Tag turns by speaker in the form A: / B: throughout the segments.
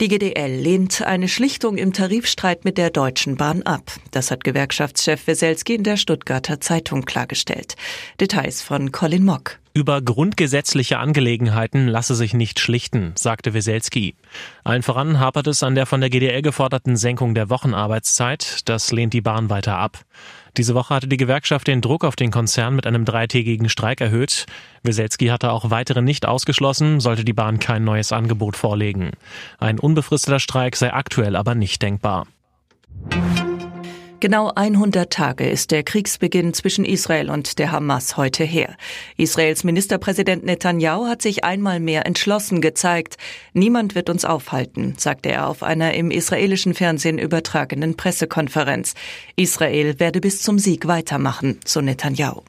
A: Die GDL lehnt eine Schlichtung im Tarifstreit mit der Deutschen Bahn ab. Das hat Gewerkschaftschef Weselski in der Stuttgarter Zeitung klargestellt. Details von Colin Mock.
B: Über grundgesetzliche Angelegenheiten lasse sich nicht schlichten, sagte Weselski. Allen voran hapert es an der von der GDL geforderten Senkung der Wochenarbeitszeit. Das lehnt die Bahn weiter ab. Diese Woche hatte die Gewerkschaft den Druck auf den Konzern mit einem dreitägigen Streik erhöht. Weselski hatte auch weitere nicht ausgeschlossen, sollte die Bahn kein neues Angebot vorlegen. Ein unbefristeter Streik sei aktuell aber nicht denkbar.
A: Genau 100 Tage ist der Kriegsbeginn zwischen Israel und der Hamas heute her. Israels Ministerpräsident Netanyahu hat sich einmal mehr entschlossen gezeigt. Niemand wird uns aufhalten, sagte er auf einer im israelischen Fernsehen übertragenen Pressekonferenz. Israel werde bis zum Sieg weitermachen, so Netanyahu.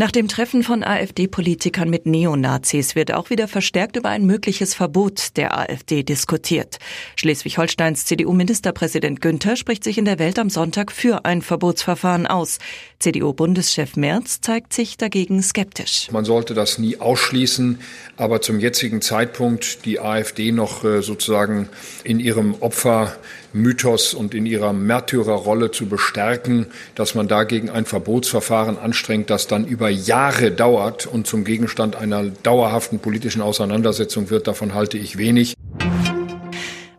A: Nach dem Treffen von AfD-Politikern mit Neonazis wird auch wieder verstärkt über ein mögliches Verbot der AfD diskutiert. Schleswig-Holsteins CDU-Ministerpräsident Günther spricht sich in der Welt am Sonntag für ein Verbotsverfahren aus. CDU-Bundeschef Merz zeigt sich dagegen skeptisch.
C: Man sollte das nie ausschließen, aber zum jetzigen Zeitpunkt die AfD noch äh, sozusagen in ihrem Opfermythos und in ihrer Märtyrerrolle zu bestärken, dass man dagegen ein Verbotsverfahren anstrengt, das dann über Jahre dauert und zum Gegenstand einer dauerhaften politischen Auseinandersetzung wird, davon halte ich wenig.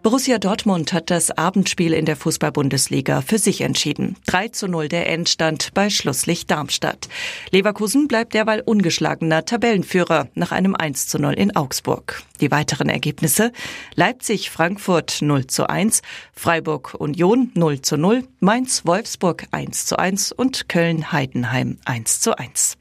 A: Borussia Dortmund hat das Abendspiel in der Fußball-Bundesliga für sich entschieden. 3 zu 0 der Endstand bei Schlusslicht Darmstadt. Leverkusen bleibt derweil ungeschlagener Tabellenführer nach einem 1 zu 0 in Augsburg. Die weiteren Ergebnisse Leipzig-Frankfurt 0 zu 1, Freiburg-Union 0 zu 0, Mainz-Wolfsburg 1 zu 1 und Köln-Heidenheim 1 zu 1.